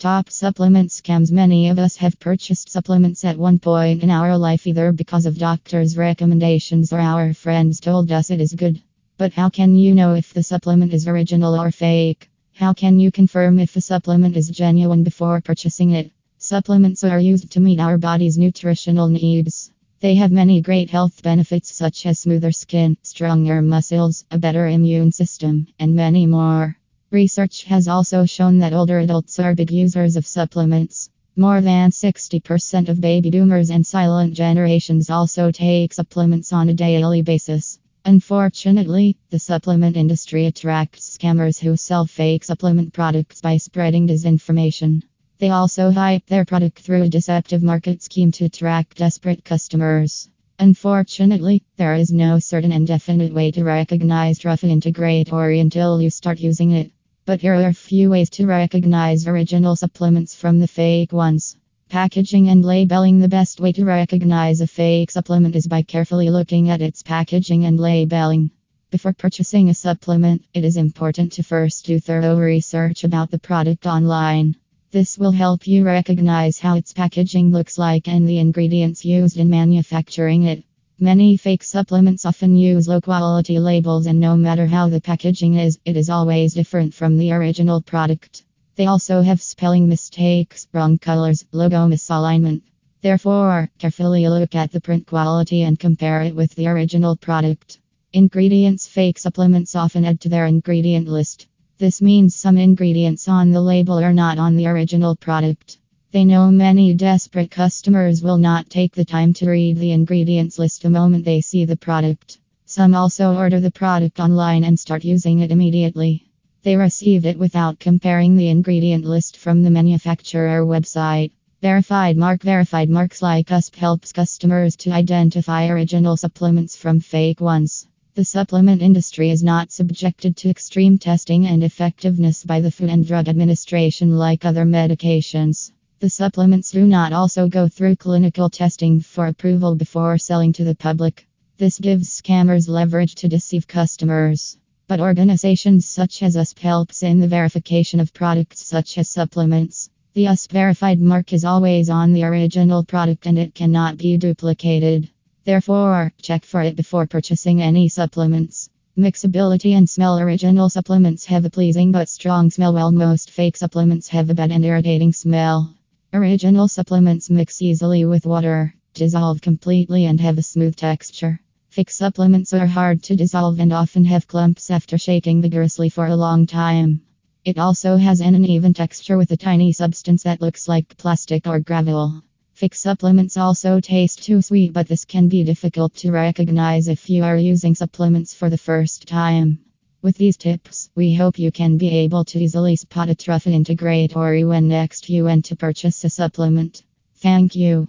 Top supplement scams Many of us have purchased supplements at one point in our life either because of doctors' recommendations or our friends told us it is good. But how can you know if the supplement is original or fake? How can you confirm if a supplement is genuine before purchasing it? Supplements are used to meet our body's nutritional needs. They have many great health benefits such as smoother skin, stronger muscles, a better immune system, and many more. Research has also shown that older adults are big users of supplements. More than 60% of baby boomers and silent generations also take supplements on a daily basis. Unfortunately, the supplement industry attracts scammers who sell fake supplement products by spreading disinformation. They also hype their product through a deceptive market scheme to attract desperate customers. Unfortunately, there is no certain and definite way to recognize Truffa Integratori until you start using it. But here are a few ways to recognize original supplements from the fake ones. Packaging and labeling The best way to recognize a fake supplement is by carefully looking at its packaging and labeling. Before purchasing a supplement, it is important to first do thorough research about the product online. This will help you recognize how its packaging looks like and the ingredients used in manufacturing it. Many fake supplements often use low quality labels, and no matter how the packaging is, it is always different from the original product. They also have spelling mistakes, wrong colors, logo misalignment. Therefore, carefully look at the print quality and compare it with the original product. Ingredients Fake supplements often add to their ingredient list. This means some ingredients on the label are not on the original product. They know many desperate customers will not take the time to read the ingredients list the moment they see the product. Some also order the product online and start using it immediately. They receive it without comparing the ingredient list from the manufacturer website. Verified mark Verified marks like us helps customers to identify original supplements from fake ones. The supplement industry is not subjected to extreme testing and effectiveness by the Food and Drug Administration like other medications. The supplements do not also go through clinical testing for approval before selling to the public. This gives scammers leverage to deceive customers. But organizations such as USP helps in the verification of products such as supplements. The USP verified mark is always on the original product and it cannot be duplicated. Therefore, check for it before purchasing any supplements. Mixability and smell Original supplements have a pleasing but strong smell, while most fake supplements have a bad and irritating smell. Original supplements mix easily with water, dissolve completely, and have a smooth texture. Fake supplements are hard to dissolve and often have clumps after shaking vigorously for a long time. It also has an uneven texture with a tiny substance that looks like plastic or gravel. Fake supplements also taste too sweet, but this can be difficult to recognize if you are using supplements for the first time. With these tips, we hope you can be able to easily spot a Truffa Integratori when next you went to purchase a supplement. Thank you.